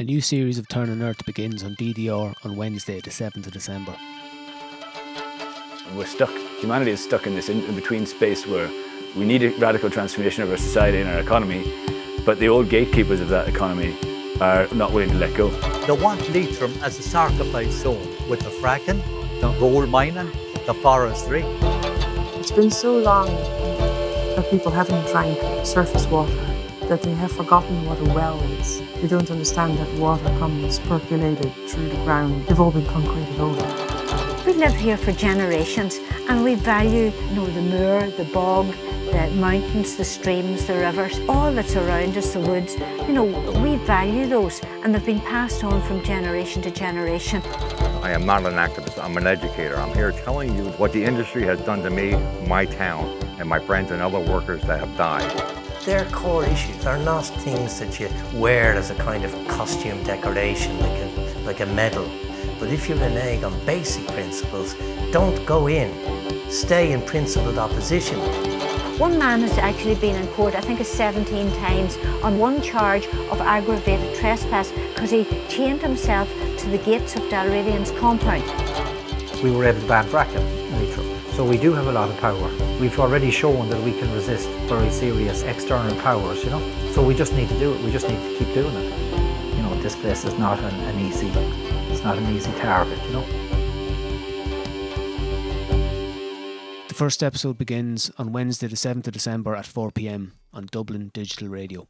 A new series of Turn on Earth begins on DDR on Wednesday, the 7th of December. We're stuck. Humanity is stuck in this in between space where we need a radical transformation of our society and our economy, but the old gatekeepers of that economy are not willing to let go. They want Leitrim as a sacrifice zone with the fracking, the gold mining, the forestry. It's been so long that people haven't drank surface water that they have forgotten what a well is. They don't understand that water comes percolated through the ground. They've all been concreted over. We live here for generations and we value you know, the moor, the bog, the mountains, the streams, the rivers, all that's around us, the woods. You know, we value those and they've been passed on from generation to generation. I am not an activist, I'm an educator. I'm here telling you what the industry has done to me, my town, and my friends and other workers that have died. Their core issues are not things that you wear as a kind of costume decoration, like a, like a medal. But if you renege on basic principles, don't go in. Stay in principled opposition. One man has actually been in court, I think it's 17 times, on one charge of aggravated trespass because he chained himself to the gates of Dalradian's compound. We were able to ban fracking in Leitrim, so we do have a lot of power. We've already shown that we can resist very serious external powers, you know. So we just need to do it. We just need to keep doing it. You know, this place is not an, an easy, it's not an easy target, you know. The first episode begins on Wednesday, the 7th of December at 4 pm on Dublin Digital Radio.